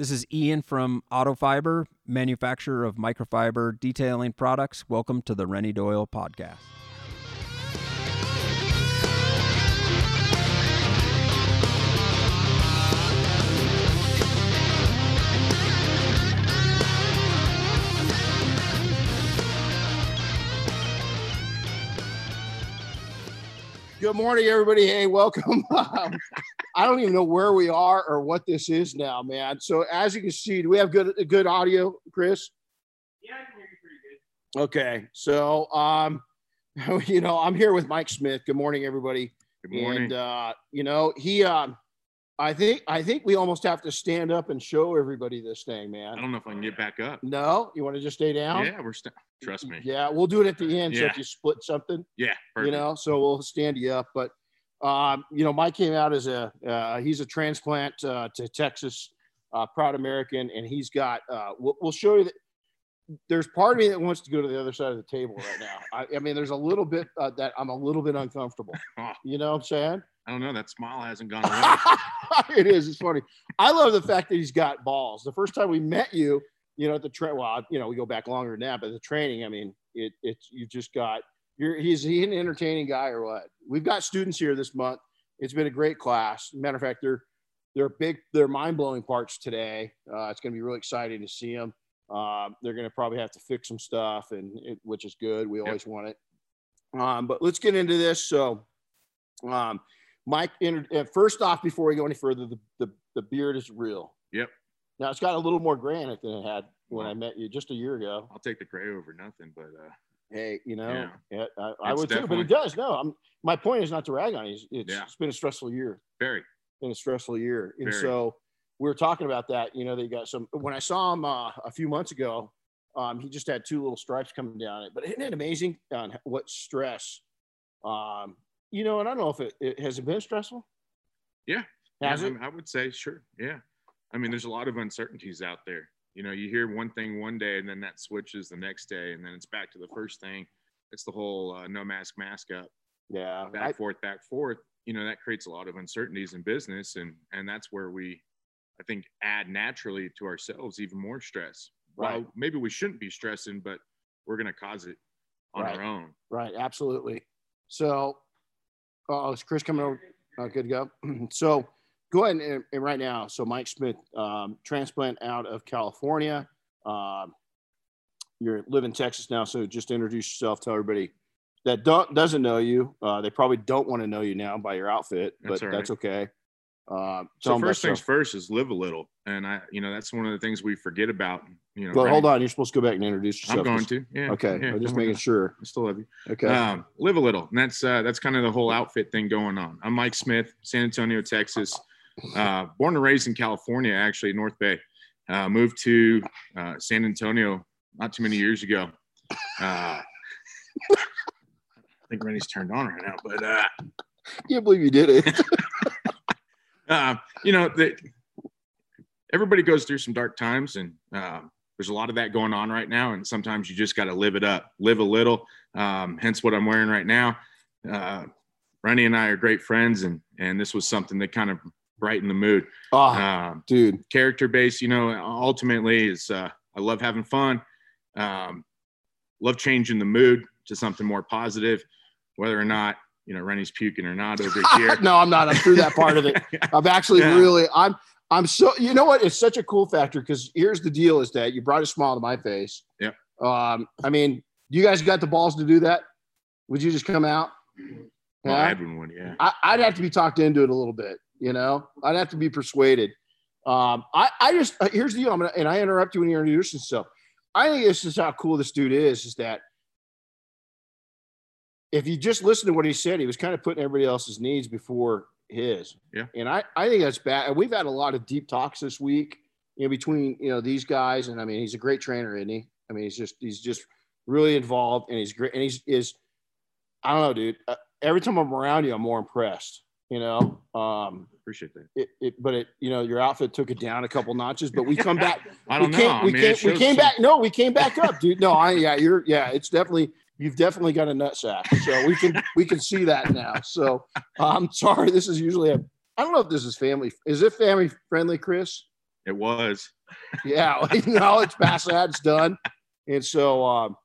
This is Ian from Autofiber, manufacturer of microfiber detailing products. Welcome to the Renny Doyle podcast. Good morning, everybody. Hey, welcome. Um, I don't even know where we are or what this is now, man. So as you can see, do we have good good audio, Chris? Yeah, I can hear you pretty good. Okay. So um, you know, I'm here with Mike Smith. Good morning, everybody. Good morning. And uh, you know, he um I think I think we almost have to stand up and show everybody this thing, man. I don't know if I can get back up. No, you want to just stay down? Yeah, we're st- trust me. Yeah, we'll do it at the end. So Yeah. if you split something, Yeah, you know so we'll stand you up but um, you know mike came out as a uh, he's a transplant uh, to texas uh, proud american and he's got uh, we'll, we'll show you that there's part of me that wants to go to the other side of the table right now i, I mean there's a little bit uh, that i'm a little bit uncomfortable you know what i'm saying I don't know. That smile hasn't gone away. it is it's funny i love the fact that he's got balls the first time we met you you know at the train well you know we go back longer than that but the training i mean it it's you just got you're he's he an entertaining guy or what? We've got students here this month. It's been a great class. Matter of fact they're they're big they're mind-blowing parts today. Uh, it's going to be really exciting to see them uh, they're going to probably have to fix some stuff and it, which is good. We always want it. Um, but let's get into this. So um, mike inter- first off before we go any further the, the, the beard is real. Yep. now it's got a little more it than it had when i met you just a year ago. I'll take the gray over nothing, but uh, hey, you know, yeah, I, I would too, but it does. No, I'm, my point is not to rag on it. It's, it's, Yeah. it's been a stressful year, very. been a stressful year. And Very. so we were talking about that, you know, they got some, when I saw him uh, a few months ago, um, he just had two little stripes coming down it, but isn't it amazing on what stress, um, you know, and I don't know if it, it has it been stressful. Yeah. Has yeah, it? I would say sure. Yeah. I mean, there's a lot of uncertainties out there. You know, you hear one thing one day, and then that switches the next day, and then it's back to the first thing. It's the whole uh, no mask, mask up, Yeah. back I- forth, back forth. You know, that creates a lot of uncertainties in business, and and that's where we, I think, add naturally to ourselves even more stress. Right. Well, maybe we shouldn't be stressing, but we're going to cause it on Right. our own. Right, absolutely. So, oh, is Chris coming over? Oh, good to go. so, go ahead and, and right now. So, Mike Smith, um, transplant out of California. Um, you're live in Texas now, so just introduce yourself. Tell everybody that don't, doesn't know you. Uh, they probably don't want to know you now by your outfit, but That's right. that's okay. Uh, So first things first is live a little, and I, you know, that's one of the things we forget about. You know, Well, hold on. You're supposed to go back and introduce yourself. I'm going to. Yeah. Okay, Yeah, I'm just making worry. sure. I still love you. Okay. Um, live a little, and that's uh, that's kind of the whole outfit thing going on. I'm Mike Smith, San Antonio, Texas. Uh, born and raised in California, actually, North Bay. Uh, moved to uh, San Antonio not too many years ago. Uh, I think Renny's turned on right now, but uh, Can't believe you did it. uh, you know, the, everybody goes through some dark times, and um, there's a lot of that going on right now. And sometimes you just got to live it up, live a little. Um, hence what I'm wearing right now. Uh, Renny and I are great friends, and and this was something that kind of brightened the mood. oh, Um, dude. character based, you know, ultimately is uh, I love having fun, um, love changing the mood to something more positive, whether or not you know Renny's puking or not over here. no, I'm not. I'm through that part of it. I'm actually Yeah. really I'm I'm so you know what? It's such a cool factor because here's the deal: is that you brought a smile to my face. Yeah. Um, I mean, you guys got the balls to do that? Would you just come out? Well, Yeah? Edwin would, yeah. I, I'd have to be talked into it a little bit. You know, I'd have to be persuaded. Um, I I just uh, here's the deal. I'm gonna and I interrupt you when you introduce yourself. I think this is how cool this dude is. Is that if you just listen to what he said, he was kind of putting everybody else's needs before his. Yeah. And I, I think that's bad. And we've had a lot of deep talks this week, you know, between, you know, these guys. And I mean, he's a great trainer, isn't he? I mean, he's just, he's just really involved and he's great. And he's, is, I don't know, dude. Uh, every time I'm around you, I'm more impressed, you know? Um, Appreciate that. it, it, but it, you know, your outfit took it down a couple notches, but we come back. I don't we know. Came, I we mean, came, we came back. No, we came back up, dude. No, I, yeah, you're, yeah, it's definitely, you've definitely got a nut sack. So we can, we can see that now. So I'm sorry. This is usually a, I don't know if this is family. Is it family friendly, Chris? It was. Yeah, no, it's past that. It's done. And so, um,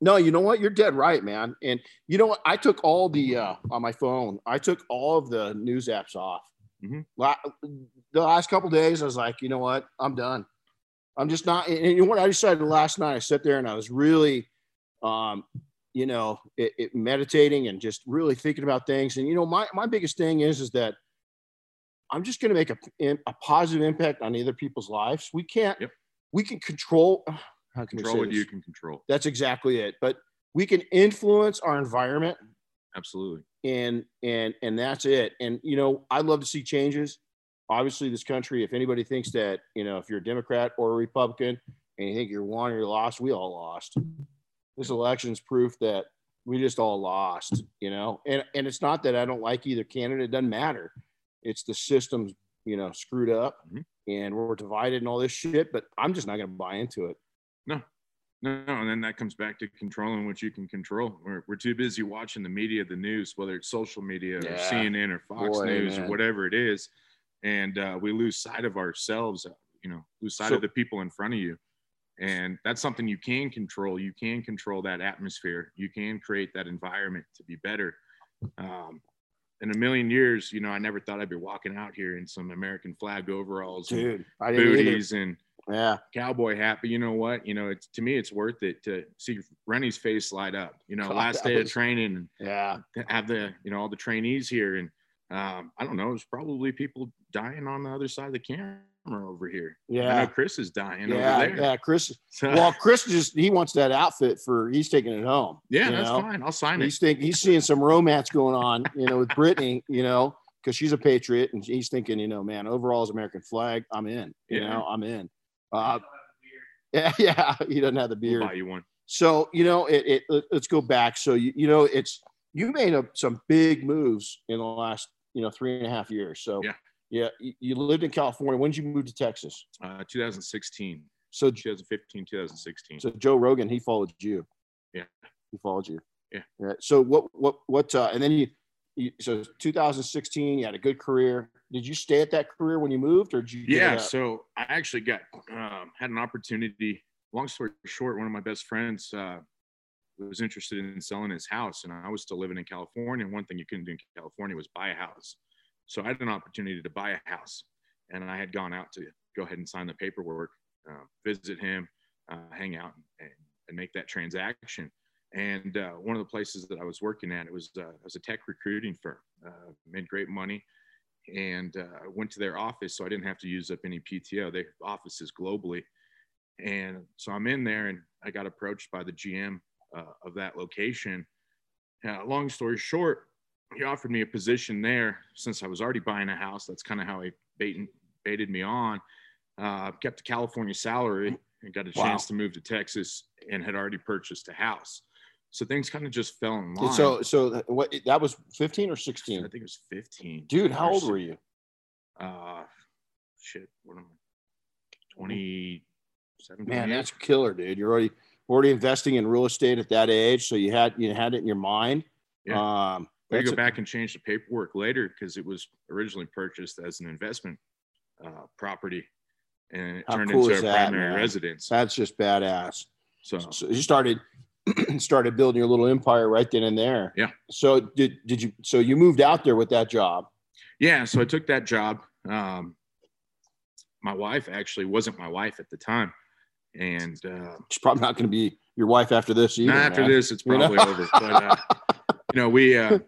no, you know what? You're dead right, man. And you know what? I took all the uh, on my phone. I took all of the news apps off. Mhm. La- the last couple days, I was like, you know what? I'm done. I'm just not. And you know what? I decided last night. I sat there and I was really, um, you know, it, it meditating and just really thinking about things. And you know, my my biggest thing is is that I'm just going to make a, a positive impact on other people's lives. We can't. Yep. We can control. How can Control what you can control. That's exactly it. But we can influence our environment Absolutely. and and and that's it. And you know, I'd love to see changes. Obviously, this country, if anybody thinks that, you know, if you're a Democrat or a Republican and you think you're won or you're lost, we all lost. This election's proof that we just all lost, you know. And and it's not that I don't like either candidate, it doesn't matter. It's the system's, you know, screwed up Mhm. and we're divided and all this shit, but I'm just not gonna buy into it. No, no, and then that comes back to controlling what you can control. We're, we're too busy watching the media, the news, whether it's social media or CNN or Fox Boy, News man. or whatever it is, and uh, we lose sight of ourselves. uh, You know, lose sight So- of the people in front of you, and that's something you can control. You can control that atmosphere. You can create that environment to be better. Um, in a million years, you know, I never thought I'd be walking out here in some American flag overalls, and Dude, either. booties, and Yeah. cowboy hat. But you know what? You know, it's to me, it's worth it to see Renny's face light up. You know, God, last day of training Yeah. have the you know all the trainees here, and um, I don't know, it's probably people dying on the other side of the camera over here. I Yeah. know Chris is dying Yeah. over there. Yeah. Chris So, well, Chris just he wants that outfit for he's taking it home. yeah, that's know? fine. I'll sign it. He's think he's seeing some romance going on, you know, with Brittany, you know, because she's a patriot, and he's thinking, you know, man, overall's American flag, I'm in. You Yeah. know, I'm in. Uh, yeah, yeah, he doesn't have the We'll beard. buy you one. So you know, it, it let- let's go back. So you, you know, it's you made a, some big moves in the last you know three and a half years. So Yeah. yeah, you, you lived in California. When did you move to Texas? Uh, 2016, So 2015, 2016. So Joe Rogan, he followed you. Yeah. He followed you. Yeah. So what what what uh and then you, you so 2016, you had a good career. Did you stay at that career when you moved or did you yeah so i actually got um, had an opportunity long story short one of my best friends uh, was interested in selling his house and i was still living in california and one thing you couldn't do in california was buy a house. So i had an opportunity to buy a house and i had gone out to go ahead and sign the paperwork uh, visit him uh, hang out and, and make that transaction and uh, one of the places that i was working at it was uh, it was a tech recruiting firm uh, made great money and uh, went to their office so I didn't have to use up any PTO. They have offices globally. And so I'm in there and I got approached by the GM uh, of that location. Uh, long story short, he offered me a position there since I was already buying a house. That's kind of how he baited, baited me on. Uh, kept a California salary and got a Wow. chance to move to Texas and had already purchased a house. So things kind of just fell in line. So so what that was 15 or 16? I think it was 15. Dude, how old were you? uh, shit, what am I? 27. Man, 28? that's killer, dude. You're already already investing in real estate at that age, so you had you had it in your mind. Yeah. Um, We that's go back and change the paperwork later because it was originally purchased as an investment uh, property and it How turned cool into a that, primary man? residence. that's just badass. So So you started started building your little empire right then and there. Yeah. So did did you so you moved out there with that job? yeah, so I took that job. Um, my wife actually wasn't my wife at the time, and uh, She's probably not going to be your wife after this either. Not after man. this, it's You know? probably over. But uh, you know, we uh,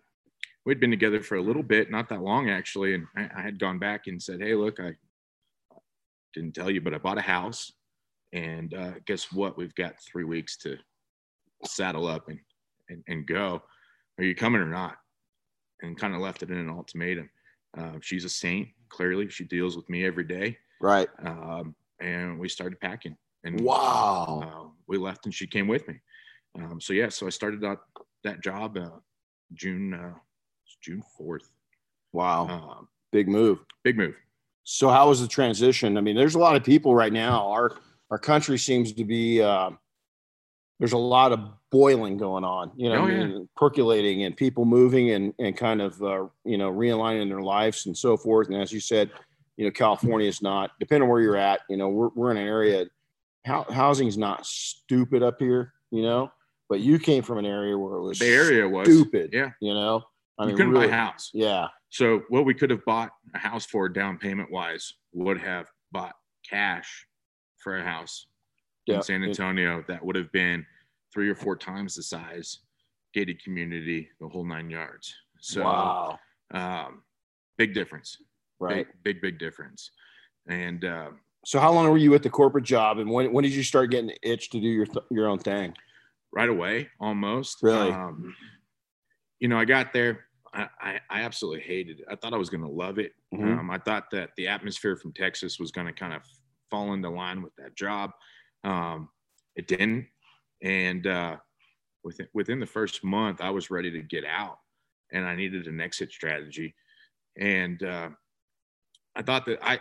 we'd been together for a little bit, not that long actually, and I, I had gone back and said, "Hey, look, I didn't tell you, but I bought a house, and uh, guess what? We've got three weeks to saddle up and and, and go. Are you coming or not?" And kind of left it in an ultimatum. Uh, she's a saint. Clearly, she deals with me every day, Right. um, and we started packing. And Wow. uh, we left and she came with me. Um, so yeah, so I started that that job uh, June uh, June fourth. Wow. Um, Big move. big move. So how was the transition? I mean, there's a lot of people right now. Our our country seems to be uh, there's a lot of boiling going on. You know, Oh, yeah. percolating and people moving and and kind of uh, you know realigning their lives and so forth. And as you said, you know, California is not, depending on where you're at, you know, we're, we're in an area, how, housing's not stupid up here, you know, but you came from an area where it was The area was stupid, Yeah. you know, I you mean, couldn't really, buy a house. yeah, So what we could have bought a house for down payment wise would have bought cash for a house Yeah. in San Antonio that would have been three or four times the size, gated community, the whole nine yards. So wow, um, big difference. right. Big, big, big difference. And uh, So how long were you at the corporate job, and when when did you start getting the itch to do your th- your own thing? right away almost. Really? Um, you know, I got there. I, I, absolutely hated it. I thought I was going to love it. Mhm. Um, I thought that the atmosphere from Texas was going to kind of fall into line with that job. Um, it didn't. And uh, within, within the first month, I was ready to get out and I needed an exit strategy. And uh, I thought that I,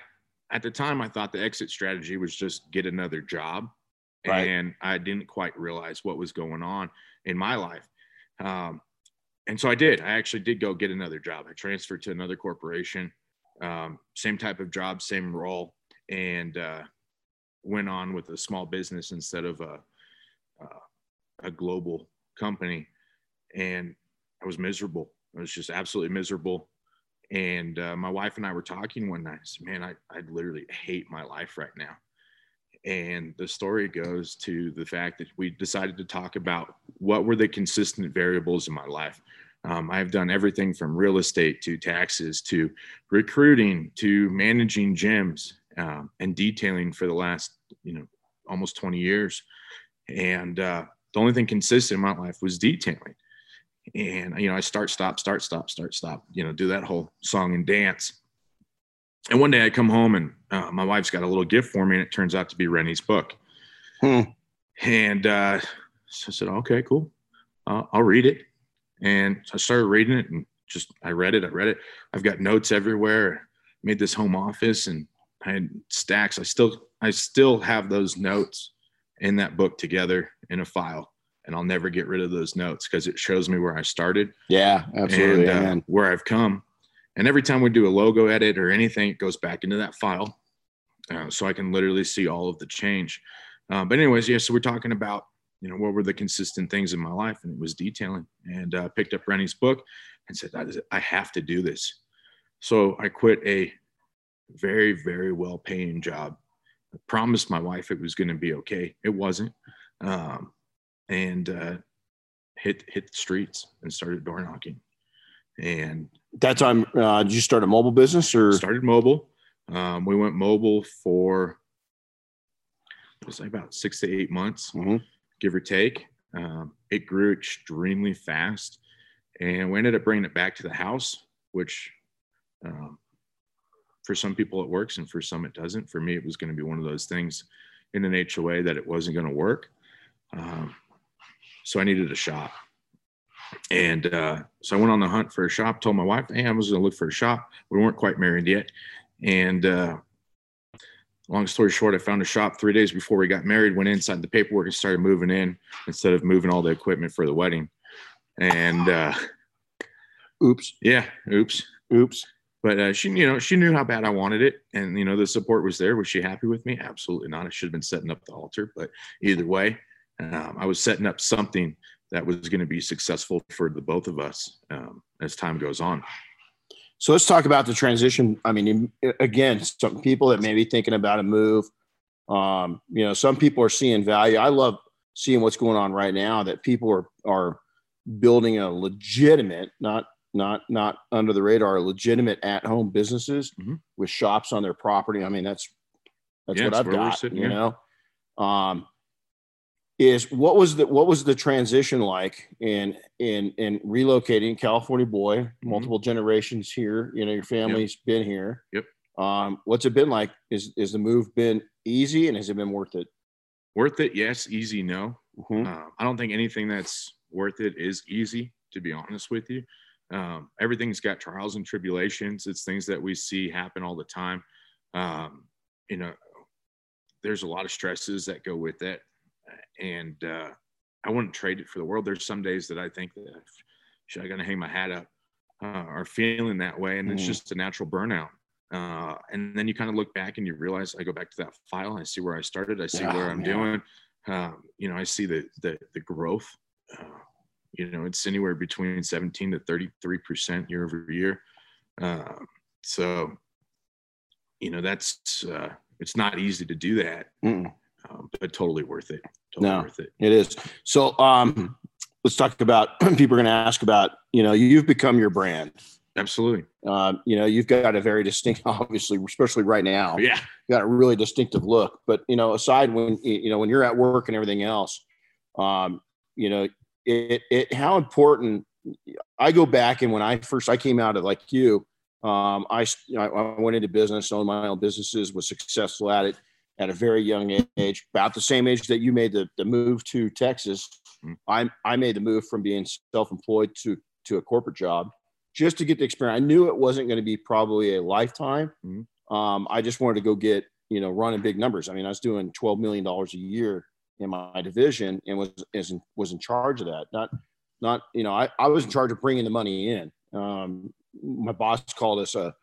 at the time, I thought the exit strategy was just get another job. Right. And I didn't quite realize what was going on in my life. Um, and so I did. I actually did go get another job. I transferred to another corporation, um, same type of job, same role, and uh, went on with a small business instead of a uh, a global company. And I was miserable. I was just absolutely miserable. And uh, my wife and I were talking one night. I said, "Man, I I literally hate my life right now." And the story goes to the fact that we decided to talk about what were the consistent variables in my life. Um, I've done everything from real estate to taxes to recruiting to managing gyms um, and detailing for the last, you know, almost 20 years. And uh, the only thing consistent in my life was detailing. And, you know, I start, stop, start, stop, start, stop, you know, do that whole song and dance and one day I come home and uh, my wife's got a little gift for me, and it turns out to be Renny's book. Hmm. And uh, so I said, "Okay, cool, I'll read it." And so I started reading it, and just I read it. I read it. I've got notes everywhere. Made this home office, and I had stacks. I still, I still have those notes in that book together in a file, and I'll never get rid of those notes because it shows me where I started Yeah, absolutely. and uh, where I've come. And every time we do a logo edit or anything, it goes back into that file. Uh, so I can literally see all of the change. Uh, but anyways, yeah, so we're talking about, you know, what were the consistent things in my life? And it was detailing and uh, picked up Renny's book and said, I, I have to do this. So I quit a very, very well paying job. I promised my wife it was going to be okay. It wasn't. Um, and uh, hit, hit the streets and started door knocking. And That time, uh, did you start a mobile business or? started mobile. Um, we went mobile for it was like about six to eight months, Mhm. give or take. Um, it grew extremely fast, and we ended up bringing it back to the house, which um, for some people it works, and for some it doesn't. For me, it was going to be one of those things in an HOA that it wasn't going to work. Um, so I needed a shop. And uh, so I went on the hunt for a shop, told my wife, hey, I was going to look for a shop. We weren't quite married yet. And uh, long story short, I found a shop three days before we got married, went inside the paperwork and started moving in instead of moving all the equipment for the wedding. And uh, Oops, yeah, oops. oops. But uh, she, you know, she knew how bad I wanted it, and you know, the support was there. Was she happy with me? Absolutely not. I should have been setting up the altar, but either way, um, I was setting up something that was going to be successful for the both of us um, as time goes on. So let's talk about the transition. I mean, again, some people that may be thinking about a move. Um, you know, some people are seeing value. I love seeing what's going on right now. That people are are building a legitimate, not not not under the radar, legitimate at home businesses Mhm. with shops on their property. I mean, that's that's Yeah, what I've got. sitting you here. know, um, is what was the what was the transition like in in in relocating California boy, Mm-hmm. multiple generations here. You know, your family's been here. Yep. Um, what's it been like? Is is the move been easy and has it been worth it? Worth it? Yes. Easy? No. Mhm. Uh, I don't think anything that's worth it is easy, to be honest with you. Um, everything's got trials and tribulations. It's things that we see happen all the time. Um, you know, there's a lot of stresses that go with it. And uh, I wouldn't trade it for the world. There's some days that I think that should I to hang my hat up uh, or feeling that way. And it's Mhm. just a natural burnout. Uh, and then you kind of look back and you realize I go back to that file. I see where I started. I see Yeah, where I'm man. doing. Um, you know, I see the the the growth. Uh, you know, it's anywhere between 17 to 33 percent year over year. Um, so, you know, that's uh, it's not easy to do that, um, but totally worth it. Totally No. worth it. It is. So um, let's talk about people are going to ask about, you know, you've become your brand. Absolutely. Um, you know, you've got a very distinct, obviously, especially right now, you Yeah. got a really distinctive look. But, you know, aside when, you know, when you're at work and everything else, um, you know, it, it, how important I go back and when I first, I came out of like you, um, I, I I went into business, owned my own businesses, was successful at it at a very young age, about the same age that you made the, the move to Texas. Mhm. I, I made the move from being self-employed to, to a corporate job just to get the experience. I knew it wasn't going to be probably a lifetime. Mhm. Um, I just wanted to go get, you know, running big numbers. I mean, I was doing $12 million a year in my division and was, is in, was in charge of that. Not, not, you know, I, I was in charge of bringing the money in. Um, my boss called us a,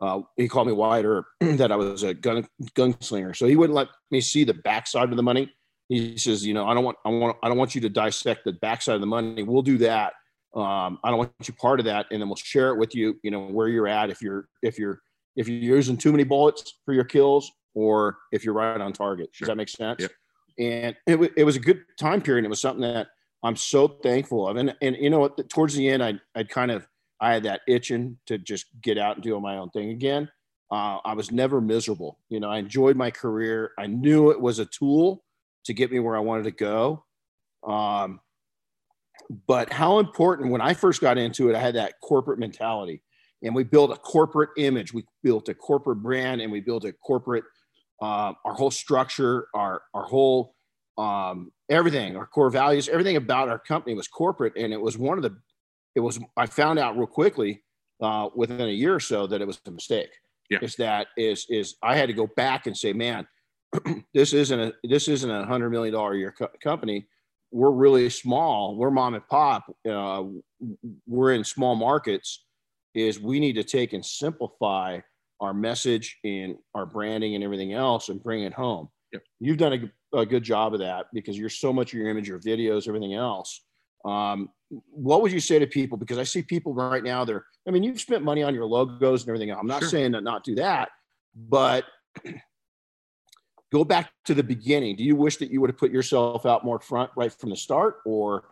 uh, he called me Wyatt Earp, that I was a gun gunslinger. So he wouldn't let me see the backside of the money. He says, you know, I don't want, I want, I don't want you to dissect the backside of the money. We'll do that. Um, I don't want you part of that, and then we'll share it with you. You know where you're at if you're if you're if you're using too many bullets for your kills, or if you're right on target. Sure. Does that make sense? Yep. And it, it was a good time period. It was something that I'm so thankful of. And and you know what? Towards the end, I I kind of I had that itching to just get out and do my own thing again. Uh, I was never miserable. You know, I enjoyed my career. I knew it was a tool to get me where I wanted to go. Um, but how important when I first got into it, I had that corporate mentality, and we built a corporate image. We built a corporate brand, and we built a corporate uh, our whole structure, our our whole um, everything, our core values, everything about our company was corporate, and it was one of the it was I found out real quickly uh, within a year or so that it was a mistake. Yeah. Is that is is I had to go back and say, man, this isn't a this isn't a hundred million dollar year co- company. We're really small. We're mom and pop. Uh, we're in small markets. Is we need to take and simplify our message and our branding and everything else and bring it home. Yep. You've done a, a good job of that because you're so much of your image, your videos, everything else. Um, what would you say to people? Because I see people right now, they're, I mean, you've spent money on your logos and everything. else. I'm not Sure. saying to not do that, but go back to the beginning. Do you wish that you would have put yourself out more front right from the start or?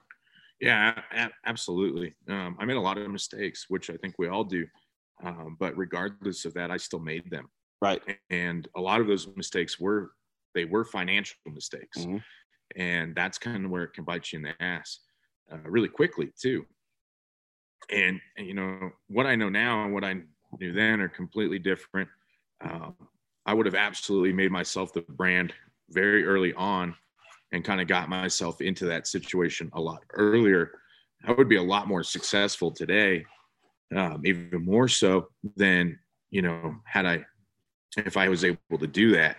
Yeah, absolutely. Um, I made a lot of mistakes, which I think we all do. Um, but regardless of that, I still made them. Right. And a lot of those mistakes were they were financial mistakes, Mhm. and that's kind of where it can bite you in the ass uh, really quickly too. And, and you know what I know now and what I knew then are completely different. Um, I would have absolutely made myself the brand very early on and kind of got myself into that situation a lot earlier, I would be a lot more successful today, um, even more so than you know had I if I was able to do that.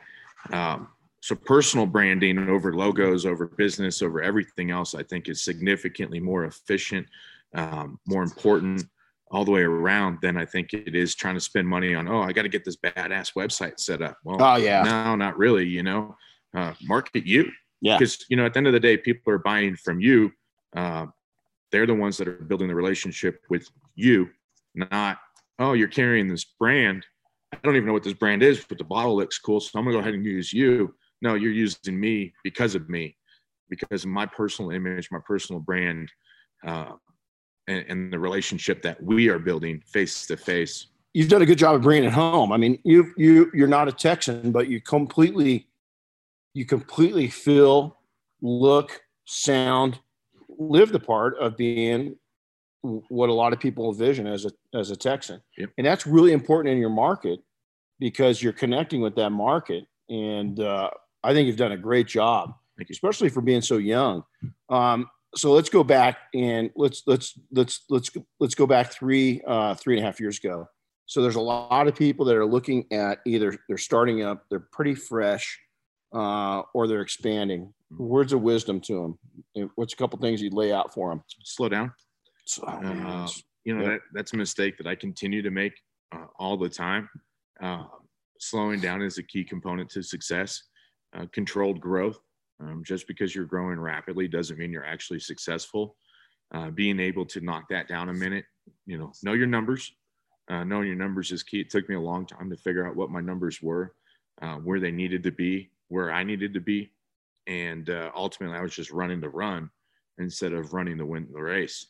Um, so personal branding over logos, over business, over everything else, I think is significantly more efficient, um, more important all the way around than I think it is trying to spend money on. Oh, I got to get this badass website set up. Well, Oh yeah. no, not really. You know, uh, market you. Yeah. Because you know, at the end of the day, people are buying from you. Uh, they're the ones that are building the relationship with you, not oh, you're carrying this brand. I don't even know what this brand is, but the bottle looks cool, so I'm gonna go ahead and use you. No, you're using me because of me, because of my personal image, my personal brand, uh, and, and the relationship that we are building face to face. You've done a good job of bringing it home. I mean, you you you're not a Texan, but you completely you completely feel, look, sound, live the part of being what a lot of people envision as a as a Texan. Yep. And that's really important in your market because you're connecting with that market. And uh, I think you've done a great job, Thank you. especially for being so young. Um, so let's go back and let's let's let's let's let's go back three uh, three and a half years ago. So there's a lot of people that are looking at either they're starting up, they're pretty fresh, uh, or they're expanding. Words of wisdom to them. What's a couple things you'd lay out for them? Slow down. So, Uh, you know Yeah. that that's a mistake that I continue to make uh, all the time. Uh, slowing down is a key component to success. Uh, controlled growth. Um, just because you're growing rapidly doesn't mean you're actually successful. Uh, being able to knock that down a minute, you know, know your numbers. Uh, knowing your numbers is key. It took me a long time to figure out what my numbers were, uh, where they needed to be, where I needed to be, and uh, ultimately I was just running to run instead of running to win the race.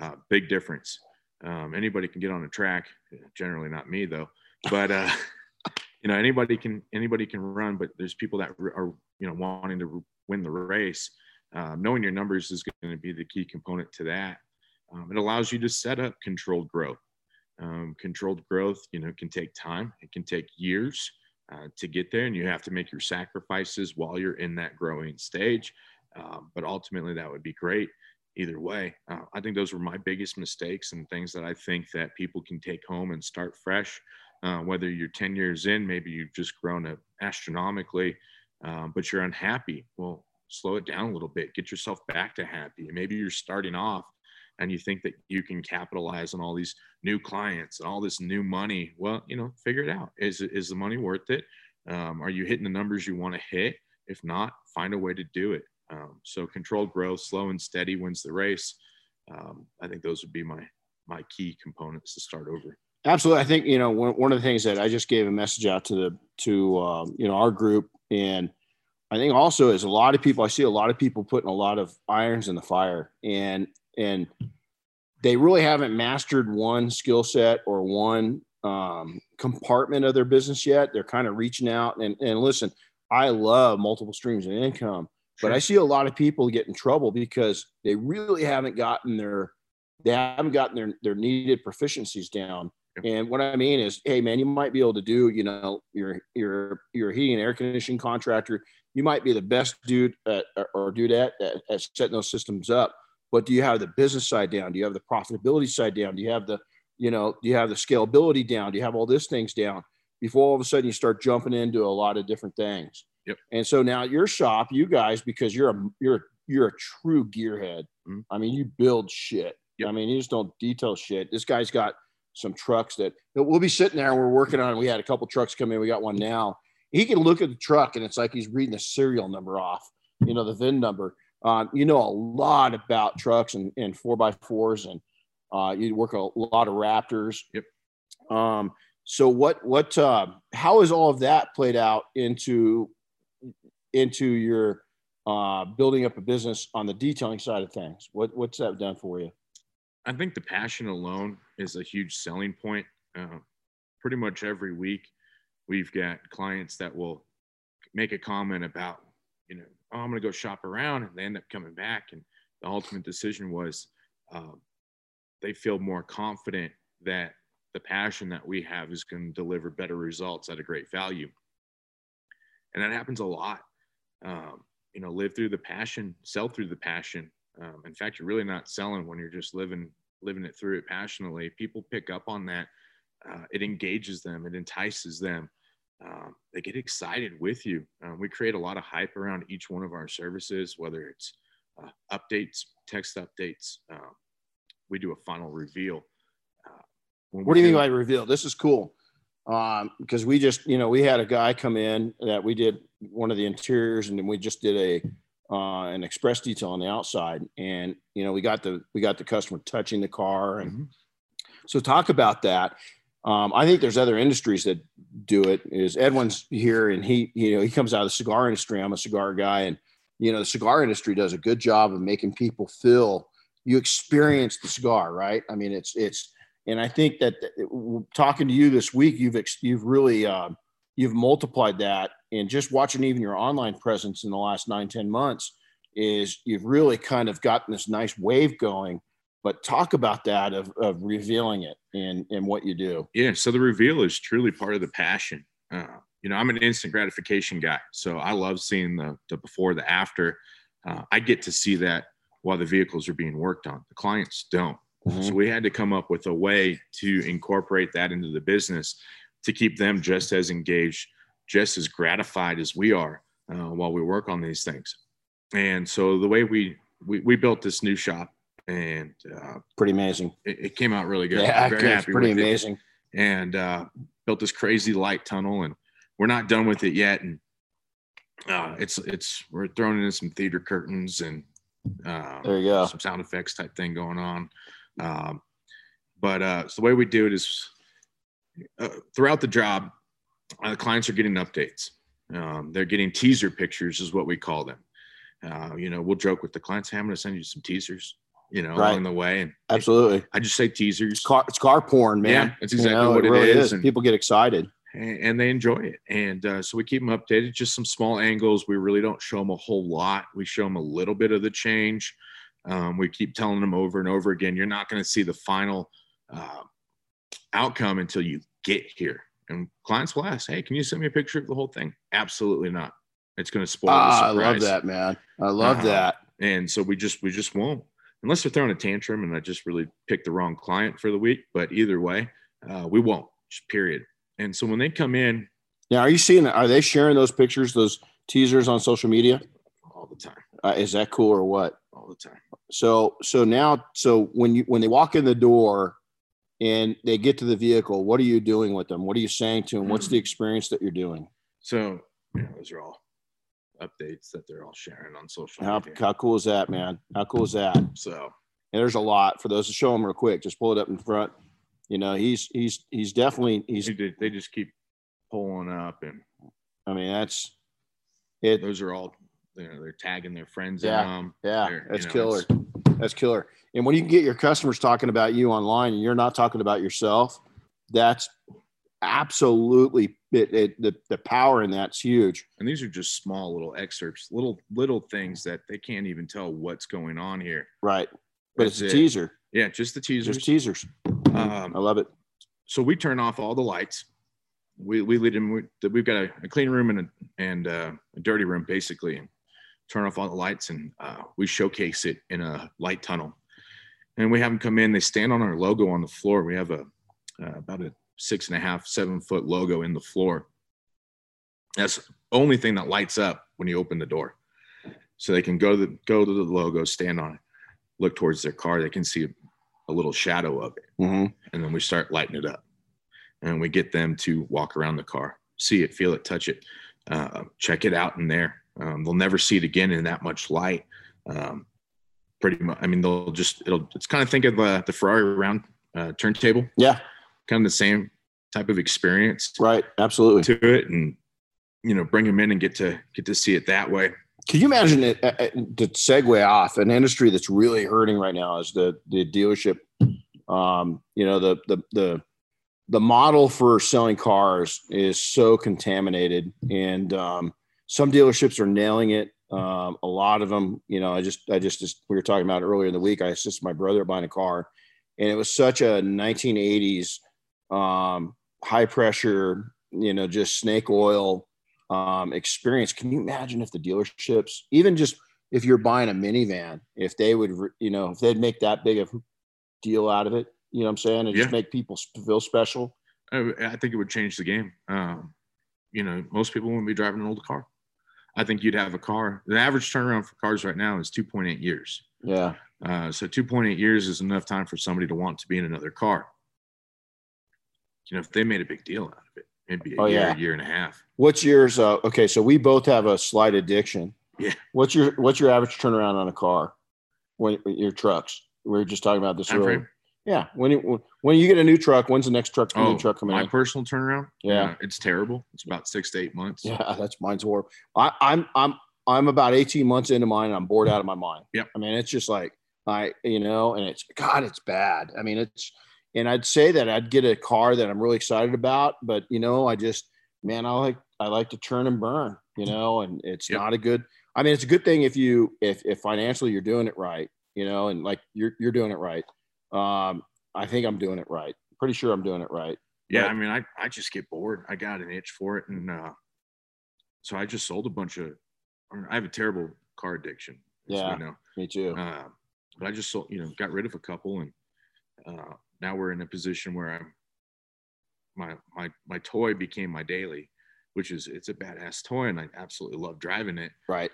Uh, big difference. Um, anybody can get on a track. Generally, not me though. But uh, you know, anybody can anybody can run. But there's people that are you know wanting to win the race. Um, knowing your numbers is going to be the key component to that. Um, it allows you to set up controlled growth. Um, controlled growth, you know, can take time. It can take years uh, to get there, and you have to make your sacrifices while you're in that growing stage. Um, but ultimately, that would be great either way. Uh, I think those were my biggest mistakes and things that I think that people can take home and start fresh. Uh, whether you're 10 years in, maybe you've just grown up astronomically, um, but you're unhappy. Well, slow it down a little bit, get yourself back to happy. maybe you're starting off and you think that you can capitalize on all these new clients and all this new money. Well, you know, figure it out. Is, is the money worth it? Um, are you hitting the numbers you want to hit? If not, find a way to do it. Um, so controlled growth, slow and steady wins the race. Um, I think those would be my my key components to start over. Absolutely, I think you know one, one of the things that I just gave a message out to the to um, you know our group, and I think also is a lot of people. I see a lot of people putting a lot of irons in the fire, and and they really haven't mastered one skill set or one um, compartment of their business yet. They're kind of reaching out and and listen. I love multiple streams of income but I see a lot of people get in trouble because they really haven't gotten their they haven't gotten their their needed proficiencies down. And what I mean is, hey man, you might be able to do, you know, your your you're you're a heating and air conditioning contractor. You might be the best dude at, or dude at, at, at setting those systems up. But do you have the business side down? Do you have the profitability side down? Do you have the, you know, do you have the scalability down? Do you have all these things down before all of a sudden you start jumping into a lot of different things? Yep. And so now your shop, you guys, because you're a you're you're a true gearhead. Mm-hmm. I mean, you build shit. Yep. I mean, you just don't detail shit. This guy's got some trucks that we'll be sitting there and we're working on. We had a couple trucks come in. We got one now. He can look at the truck and it's like he's reading the serial number off, you know, the VIN number. Um, you know a lot about trucks and, and four by fours, and uh, you work a lot of Raptors. Yep. Um, so what what uh, how has all of that played out into into your uh, building up a business on the detailing side of things? What, what's that done for you? I think the passion alone is a huge selling point. Uh, pretty much every week, we've got clients that will make a comment about, you know, oh, I'm going to go shop around, and they end up coming back. And the ultimate decision was uh, they feel more confident that the passion that we have is going to deliver better results at a great value. And that happens a lot um, you know, live through the passion, sell through the passion. Um, in fact, you're really not selling when you're just living living it through it passionately. People pick up on that. Uh, it engages them. It entices them. Um, they get excited with you. Um, we create a lot of hype around each one of our services, whether it's uh, updates, text updates. Um, we do a final reveal. Uh, what do you mean by reveal? This is cool um, because we just, you know, we had a guy come in that we did one of the interiors, and then we just did a uh, an express detail on the outside, and you know, we got the we got the customer touching the car, and mm-hmm. so talk about that. Um, I think there's other industries that do it. Is Edwin's here, and he, you know, he comes out of the cigar industry. I'm a cigar guy, and you know, the cigar industry does a good job of making people feel you experience the cigar, right? I mean, it's it's and I think that talking to you this week, you've you've really uh, you've multiplied that, and just watching even your online presence in the last nine ten months is you've really kind of gotten this nice wave going. But talk about that of, of revealing it and and what you do. Yeah, so the reveal is truly part of the passion. Uh, you know, I'm an instant gratification guy, so I love seeing the the before, the after. Uh, I get to see that while the vehicles are being worked on. The clients don't. Mm-hmm. So we had to come up with a way to incorporate that into the business to keep them just as engaged, just as gratified as we are uh, while we work on these things. And so the way we we, we built this new shop and uh, pretty amazing. It, it, came out really good. Yeah, pretty amazing. It. And uh, built this crazy light tunnel, and we're not done with it yet. And uh, it's it's we're throwing in some theater curtains and um, There you go. some sound effects type thing going on. Um, but uh, so the way we do it is uh, throughout the job, uh, the clients are getting updates. Um, they're getting teaser pictures, is what we call them. Uh, you know, we'll joke with the clients, hey, I'm going to send you some teasers, you know, Right. along the way. And Absolutely. I just say teasers. It's car, it's car porn, man. Yeah, that's exactly what it it really is, is. and- People get excited. and, and they enjoy it. And uh, so we keep them updated, just some small angles. We really don't show them a whole lot. We show them a little bit of the change. Um, we keep telling them over and over again, you're not going to see the final uh, outcome until you get here. And clients will ask, hey, can you send me a picture of the whole thing? Absolutely not. It's going to spoil Ah, I love that, man. I love Uh-huh. that. And so we just we just won't unless they're throwing a tantrum and I just really picked the wrong client for the week. But either way, uh, we won't. Period. And so when they come in Now, are you seeing? Are they sharing those pictures, those teasers on social media? all the time, Uh, is that cool or what? The time. So, so now, so when you when they walk in the door and they get to the vehicle, what are you doing with them? What are you saying to them? What's the experience that you're doing? So you know, those are all updates that they're all sharing on social How, media. how cool is that, man? How cool is that? So And So there's a lot for those to show them real quick. Just pull it up in front. You know, he's he's he's definitely he's. they just keep pulling up, and I mean, that's it. those are all know they're tagging their friends Yeah. them. Yeah, that's you know, killer. That's killer. And when you can get your customers talking about you online and you're not talking about yourself, that's absolutely it, it, the the power in that's huge. And these are just small little excerpts, little little things that they can't even tell what's going on here. Right. But it's That's a it. teaser. Yeah, just the teasers. Just teasers. Um, I love it. so we turn off all the lights. We we lead them. We, we've got a, a clean room and a and uh, a dirty room basically, turn off all the lights and uh, we showcase it in a light tunnel. And we have them come in. They stand on our logo on the floor. We have a uh, about a six and a half, seven foot logo in the floor. That's the only thing that lights up when you open the door. So they can go to the go to the logo, stand on it, look towards their car. They can see a, little shadow of it hmm and then we start lighting it up and we get them to walk around the car see it feel it touch it uh, check it out in there um, they'll never see it again in that much light um, pretty much i mean they'll just it'll it's kind of think of uh, the ferrari round uh, turntable Yeah. kind of the same type of experience Right. Absolutely. to it and you know bring them in and get to get to see it that way Can you imagine it uh, uh, to segue off an industry that's really hurting right now is the the dealership. Um, you know the the the the model for selling cars is so contaminated, and um, some dealerships are nailing it. Um, a lot of them, you know, I just I just, just we were talking about earlier in the week. I assisted my brother buying a car, and it was such a 1980s um, high pressure, you know, just snake oil um, experience. Can you imagine if the dealerships, even just if you're buying a minivan, if they would, you know, if they'd make that big of a deal out of it, you know what I'm saying, and just make people feel special. I, I think it would change the game. Um, you know, most people wouldn't be driving an old car. I think you'd have a car. The average turnaround for cars right now is 2.8 years. Yeah. Uh, so 2.8 years is enough time for somebody to want to be in another car. You know, if they made a big deal out of it, it'd be a Oh, year, yeah. year and a half. What's yours? Uh, okay, so we both have a slight addiction. Yeah. What's your What's your average turnaround on a car? When your trucks? We were just talking about this Time earlier. frame? Yeah. When you, when you get a new truck, when's the next truck? Oh, new truck coming my in? personal turnaround. Yeah. uh, it's terrible. It's about six to eight months. Yeah, that's mine's horrible. I, I'm I'm I'm about 18 months into mine and I'm bored out of my mind. Yeah, I mean, it's just like I, you know, and it's God, it's bad. I mean, it's and I'd say that I'd get a car that I'm really excited about, but you know, I just man, I like I like to turn and burn, you know, and it's Yep. not a good I mean, it's a good thing if you if if financially you're doing it right, you know, and like you're you're doing it right. Um, I think I'm doing it right. Pretty sure I'm doing it right. Yeah, But- I mean, I, I just get bored. I got an itch for it, and uh, so I just sold a bunch of. or I have a terrible car addiction. Yeah. know. Me too. Uh, but I just sold, you know, got rid of a couple, and uh, now we're in a position where I'm. My my my toy became my daily, which is it's a badass toy, and I absolutely love driving it. Right.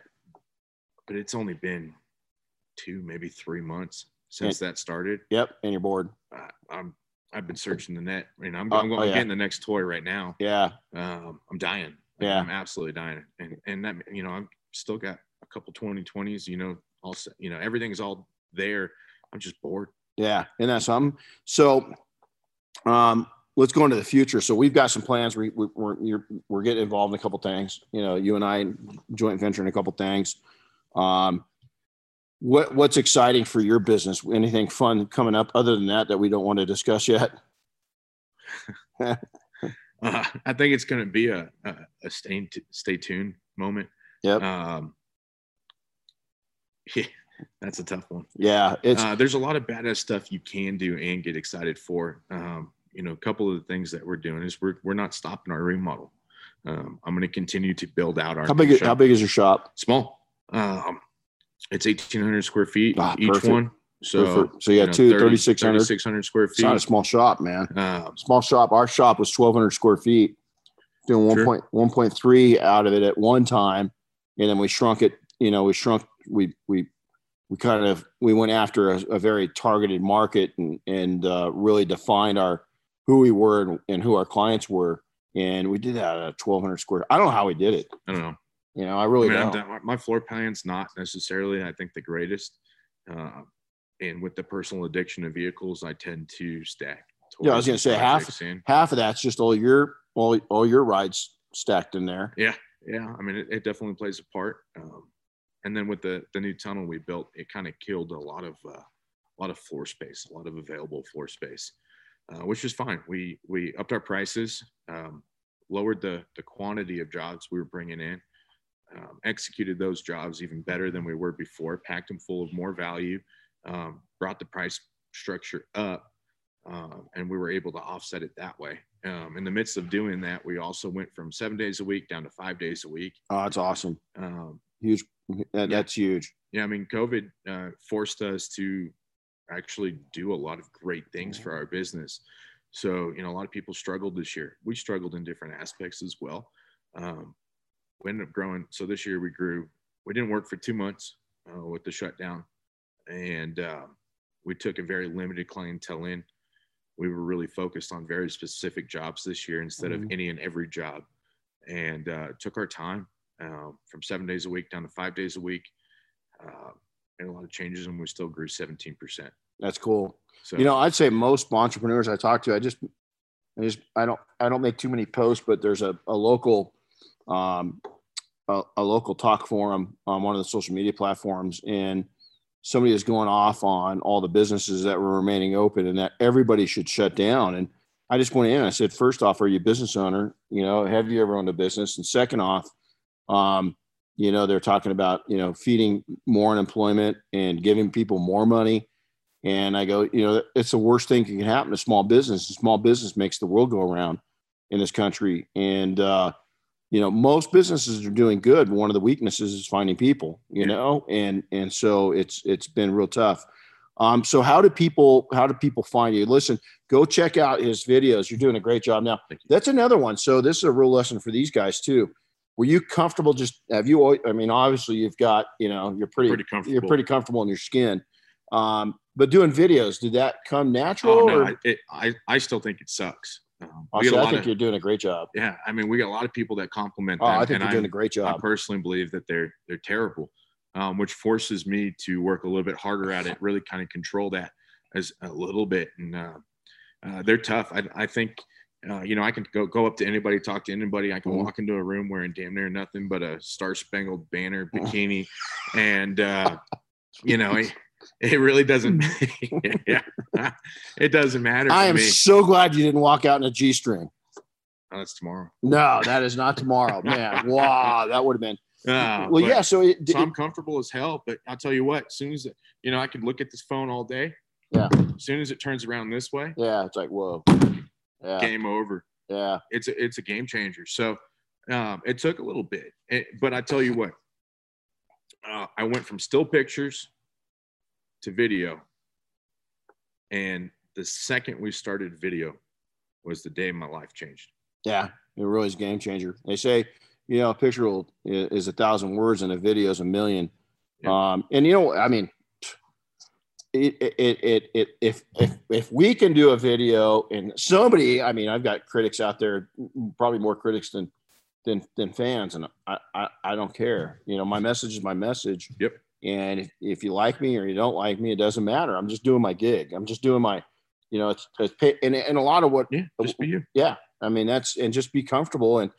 But it's only been two, maybe three months since that started. Yep. And you're bored. uh, I'm I've been searching the net. You know, I'm, Oh, I'm, going, oh, I'm yeah. getting the next toy right now. Yeah. Um, I'm dying. Yeah. I'm absolutely dying. And and that you know, I've still got a couple 2020s. You know, also you know everything's all there. I'm just bored. Yeah, and that's something. So, um, let's go into the future. So we've got some plans. We, we we're you're, we're getting involved in a couple things. You know, you and I joint venture in a couple things. Um, what what's exciting for your business? Anything fun coming up other than that that we don't want to discuss yet? Uh, I think it's going to be a a, a stay stay tuned moment. Yep. Um, yeah, that's a tough one. Yeah, it's Uh, there's a lot of badass stuff you can do and get excited for. Um, you know, a couple of the things that we're doing is we're we're not stopping our remodel. Um, I'm going to continue to build out our how big is, shop. how big is your shop? small. Um, it's 1,800 square feet Ah, each perfect. one. So, So you got two, 3,600. 3,600 square It's feet. not a small shop, man. Um, small shop. Our shop was 1,200 square feet, doing Sure. 1. 1.3 out of it at one time, and then we shrunk it. You know, we shrunk. We we we kind of we went after a, a very targeted market and and uh, really defined our who we were and, and who our clients were, and we did that at 1,200 square. I don't know how we did it. I don't know. You know, I I really I'm don't. my floor plan's not necessarily, I think, the greatest. Uh, and with the personal addiction of vehicles, I tend to stack. Yeah, I was gonna say half- in. Half of that's just all your all all your rides stacked in there. Yeah, yeah, I mean, it, it definitely plays a part. Um, and then with the the new tunnel we built, it kind of killed a lot of uh, a lot of floor space, a lot of available floor space, uh, which is fine. We we upped our prices, um, lowered the the quantity of jobs we were bringing in, um, executed those jobs even better than we were before, packed them full of more value, um, brought the price structure up, um, and we were able to offset it that way. Um, in the midst of doing that, we also went from seven days a week down to five days a week. Oh, that's awesome. Um, Huge. That, Yeah. That's huge. yeah, I mean, COVID uh, forced us to actually do a lot of great things for our business. So, you know, a lot of people struggled this year. We struggled in different aspects as well. Um, we ended up growing. So this year we grew. We didn't work for two months uh, with the shutdown, and um, we took a very limited clientele in. We were really focused on very specific jobs this year instead of Mhm. any and every job, and uh, took our time um, from seven days a week down to five days a week. Uh, made a lot of changes, and we still grew 17%. That's cool. So You know, I'd say most entrepreneurs I talk to, I just, I just, I don't, I don't make too many posts, but there's a, a local, um, a, a local talk forum on one of the social media platforms, and somebody is going off on all the businesses that were remaining open and that everybody should shut down. And I just went in I said, first off, are you a business owner? You know, have you ever owned a business? And second off, um, you know, they're talking about, you know, feeding more unemployment and giving people more money. And I go, you know, it's the worst thing that can happen to small business. Small business makes the world go around in this country. And, uh, you know, most businesses are doing good. One of the weaknesses is finding people, you Yeah. know, and, and so it's, it's been real tough. Um, so how do people, how do people find you? Listen, go check out his videos. You're doing a great job now. That's another one. So this is a real lesson for these guys too. Were you comfortable? Just have you, al- I mean, obviously you've got, you know, you're pretty, pretty comfortable. you're pretty comfortable in your skin. Um, but doing videos, did that come natural? Oh, no, or? I, it, I, I still think it sucks. Um, we see, get a I think of, you're doing a great job. yeah, I mean, we got a lot of people that compliment Oh, them, I think you're doing a great job. I personally believe that they're they're terrible, um, which forces me to work a little bit harder at it. Really, kind of control that as a little bit, and uh, uh, they're tough. I, I think. Uh, you know, I can go go up to anybody, talk to anybody. I can Mhm. walk into a room wearing damn near nothing but a star spangled banner bikini, and uh, you know, it, it really doesn't. yeah, it doesn't matter. I am me. so glad you didn't walk out in a G string. Oh, that's tomorrow. No, that is not tomorrow, man. Wow, that would have been. Uh, well, yeah. So it, so I'm comfortable as hell. But I'll tell you what, as soon as it, you know, I could look at this phone all day. Yeah. As soon as it turns around this way, yeah, it's like whoa. Yeah, game over. yeah. It's a, it's a game changer. So um, it took a little bit, It- but I tell you what, uh, I went from still pictures to video, and the second we started video was the day my life changed. Yeah, it really is a game changer. They say, you know, a picture will, is a thousand words and a video is a million. Yeah. Um, and you know, I mean, it, it, it, it, if, if, if we can do a video and somebody, I mean, I've got critics out there, probably more critics than, than, than fans. And I, I, I don't care. You know, my message is my message. Yep. And if, if you like me or you don't like me, it doesn't matter. I'm just doing my gig. I'm just doing my, you know, it's, it's pay, and, and a lot of what, Yeah, just be you. yeah. I mean, that's, and just be comfortable. And,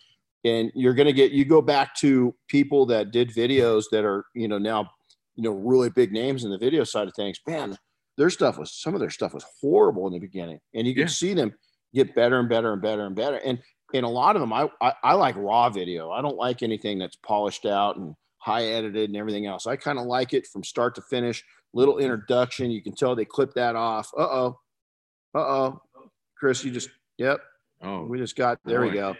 and you're going to get, you go back to people that did videos that are, you know, now, you know, really big names in the video side of things, man, their stuff was, some of their stuff was horrible in the beginning. And you can Yeah. see them get better and better and better and better. And, and a lot of them, I, I, I like raw video. I don't like anything that's polished out and high edited and everything else. I kind of like it from start to finish. Little introduction. You can tell they clipped that off. Uh oh. Uh oh. Chris, you just, yep. Oh, We just got, there we go.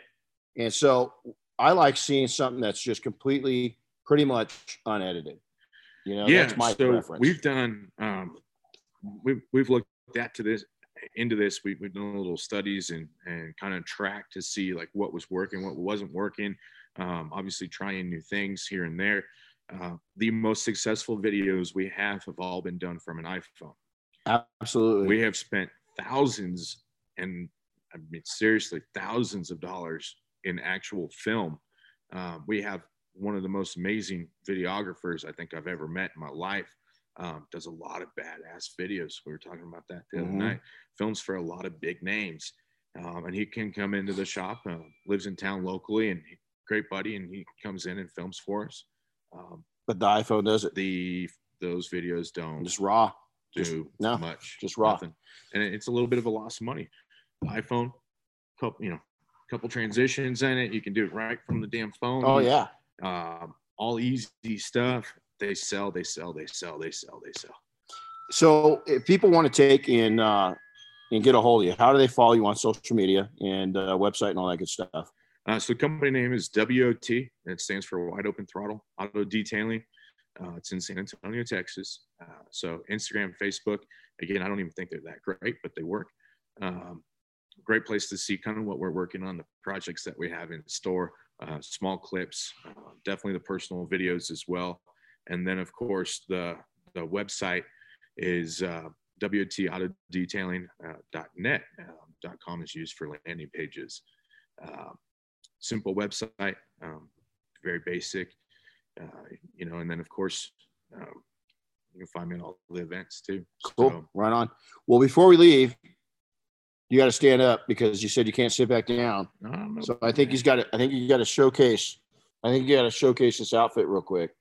And so I like seeing something that's just completely, pretty much unedited. You know, yeah. that's my so preference. we've done, um, we've, we've looked at to this, into this. We, we've done little studies and, and kind of tracked to see like what was working, what wasn't working. Um, obviously trying new things here and there. Uh, the most successful videos we have have all been done from an iPhone. Absolutely. we have spent thousands and I mean seriously thousands of dollars in actual film. Um, we have one of the most amazing videographers I think I've ever met in my life. Um, does a lot of badass videos. We were talking about that the Mhm. other night. Films for a lot of big names, um, and he can come into the shop. Uh, lives in town locally, and he, great buddy, and he comes in and films for us. Um, but the iPhone does it the those videos don't just raw. do Just- no, much, just raw. nothing. and it's a little bit of a loss of money. The iPhone, couple, you know, couple transitions in it, you can do it right from the damn phone. Oh yeah. um, all easy stuff. They sell, they sell, they sell, they sell, they sell. So if people want to take in. uh, and get a hold of you, how do they follow you on social media and uh, website and all that good stuff? Uh, so the company name is WOT. and It stands for Wide Open Throttle Auto Detailing. Uh, it's in San Antonio, Texas. Uh, so Instagram, Facebook. Again, I don't even think they're that great, but they work. Um, great place to see kind of what we're working on, the projects that we have in store, uh, small clips, uh, definitely the personal videos as well. And then, of course, the the website is uh, WOTAutodetailing.net. Uh, .com is used for landing pages. Uh, simple website, um, very basic, uh, you know, and then of course, um, you can find me at all the events too. Cool. So, Right on. Well, before we leave, you got to stand up because you said you can't sit back down. I. So I think he's got to. I think you got to showcase. I think you got to showcase this outfit real quick.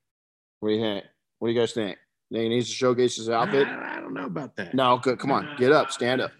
What do you think? What do you guys think? He needs to showcase his outfit? I, I don't know about that. No, good. Come on, get up, stand up.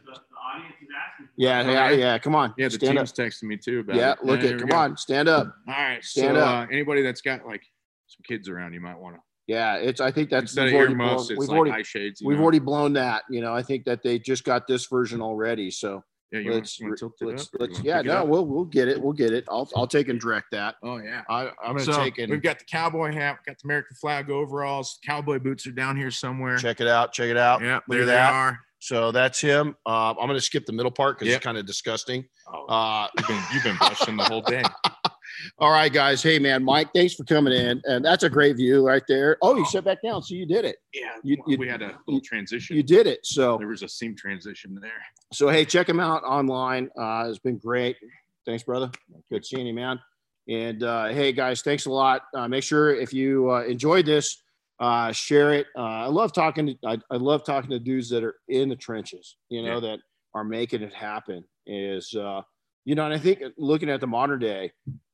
The, the audience is asking. Yeah, yeah, yeah. Come on, Yeah, the stand up. team's texting me too about Yeah, it. look there at. Come go. on, stand up. All right. Stand so, up. Uh, anybody that's got like some kids around, you might want to. Yeah, it's. I think that's. Instead of we've already earmuffs, blown- it's we've like already shades. we've know? already blown that. You know, I think that they just got this version already. So Yeah, you let's want it let's, up? let's yeah. No, up? we'll we'll get it. We'll get it. I'll I'll take and direct that. Oh yeah. I I'm gonna So take it. we've got the cowboy hat, got the American flag overalls, cowboy boots are down here somewhere. check it out. Check it out. Yeah, there they that. are. So that's him. Uh, I'm gonna skip the middle part because Yep. it's kind of disgusting. Oh, Uh, you've been you've been blushing the whole day. all right, guys. Hey, man, Mike, thanks for coming in, and that's a great view right there. Oh, you sit back down, so you did it. Yeah, You- you- we had a little transition. You did it. So there was a seam transition there. so hey, check him out online. Uh, it's been great. Thanks, brother. Good seeing you, man. And uh, hey, guys, thanks a lot. Uh, make sure if you uh, enjoyed this, uh, share it. Uh, I love talking. To, I, I love talking to dudes that are in the trenches. You know Yeah. that are making it happen. Is uh, you know, and I think looking at the modern day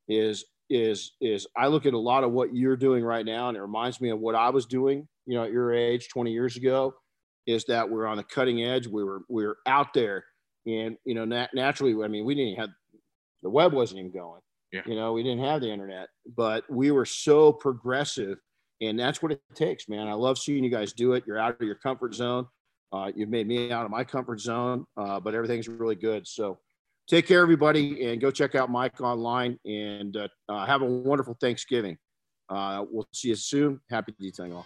is is is I look at a lot of what you're doing right now, and it reminds me of what I was doing. You know, at your age, 20 years ago, is that we're on the cutting edge. We were we were out there, and you know, nat- naturally, I mean, we didn't have the web wasn't even going. Yeah. You know, we didn't have the internet, but we were so progressive, and that's what it takes, man. I love seeing you guys do it. You're out of your comfort zone. Uh, you've made me out of my comfort zone, uh, but everything's really good. So take care, everybody, and go check out Mike online and uh, uh, have a wonderful Thanksgiving. Uh, we'll see you soon. Happy detailing all.